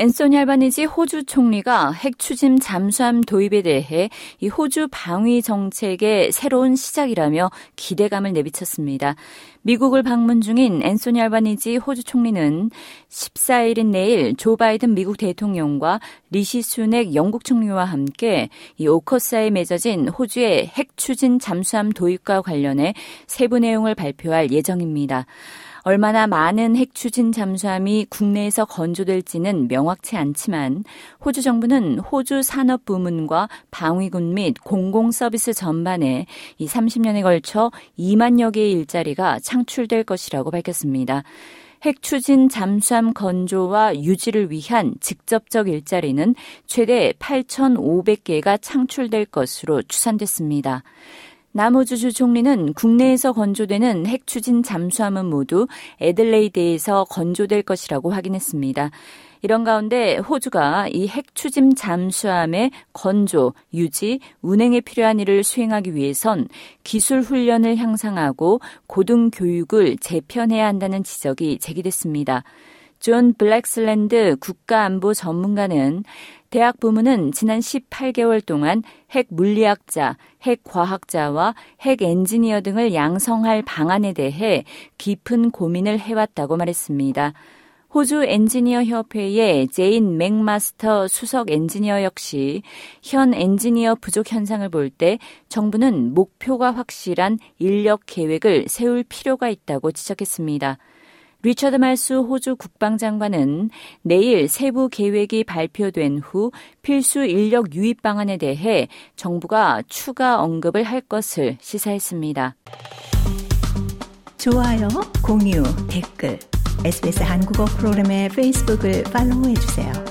앤소니 알바니지 호주 총리가 핵 추진 잠수함 도입에 대해 이 호주 방위 정책의 새로운 시작이라며 기대감을 내비쳤습니다. 미국을 방문 중인 앤소니 알바니지 호주 총리는 14일인 내일 조 바이든 미국 대통령과 리시 수낵 영국 총리와 함께 이 오커스에 맺어진 호주의 핵 추진 잠수함 도입과 관련해 세부 내용을 발표할 예정입니다. 얼마나 많은 핵 추진 잠수함이 국내에서 건조될지는 명확치 않지만 호주 정부는 호주 산업 부문과 방위군 및 공공 서비스 전반에 이 30년에 걸쳐 2만여 개의 일자리가 창출될 것이라고 밝혔습니다. 핵 추진 잠수함 건조와 유지를 위한 직접적 일자리는 최대 8,500개가 창출될 것으로 추산됐습니다. 남호주주 총리는 국내에서 건조되는 핵 추진 잠수함은 모두 애들레이드에서 건조될 것이라고 확인했습니다. 이런 가운데 호주가 이 핵 추진 잠수함의 건조, 유지, 운행에 필요한 일을 수행하기 위해선 기술 훈련을 향상하고 고등 교육을 재편해야 한다는 지적이 제기됐습니다. 존 블랙스랜드 국가안보 전문가는 대학 부문은 지난 18개월 동안 핵 물리학자, 핵 과학자와 핵 엔지니어 등을 양성할 방안에 대해 깊은 고민을 해왔다고 말했습니다. 호주 엔지니어 협회의 제인 맥마스터 수석 엔지니어 역시 현 엔지니어 부족 현상을 볼 때 정부는 목표가 확실한 인력 계획을 세울 필요가 있다고 지적했습니다. 리처드 말수 호주 국방장관은 내일 세부 계획이 발표된 후 필수 인력 유입 방안에 대해 정부가 추가 언급을 할 것을 시사했습니다. 좋아요, 공유, 댓글, SBS 한국어 프로그램의 페이스북을 팔로우해 주세요.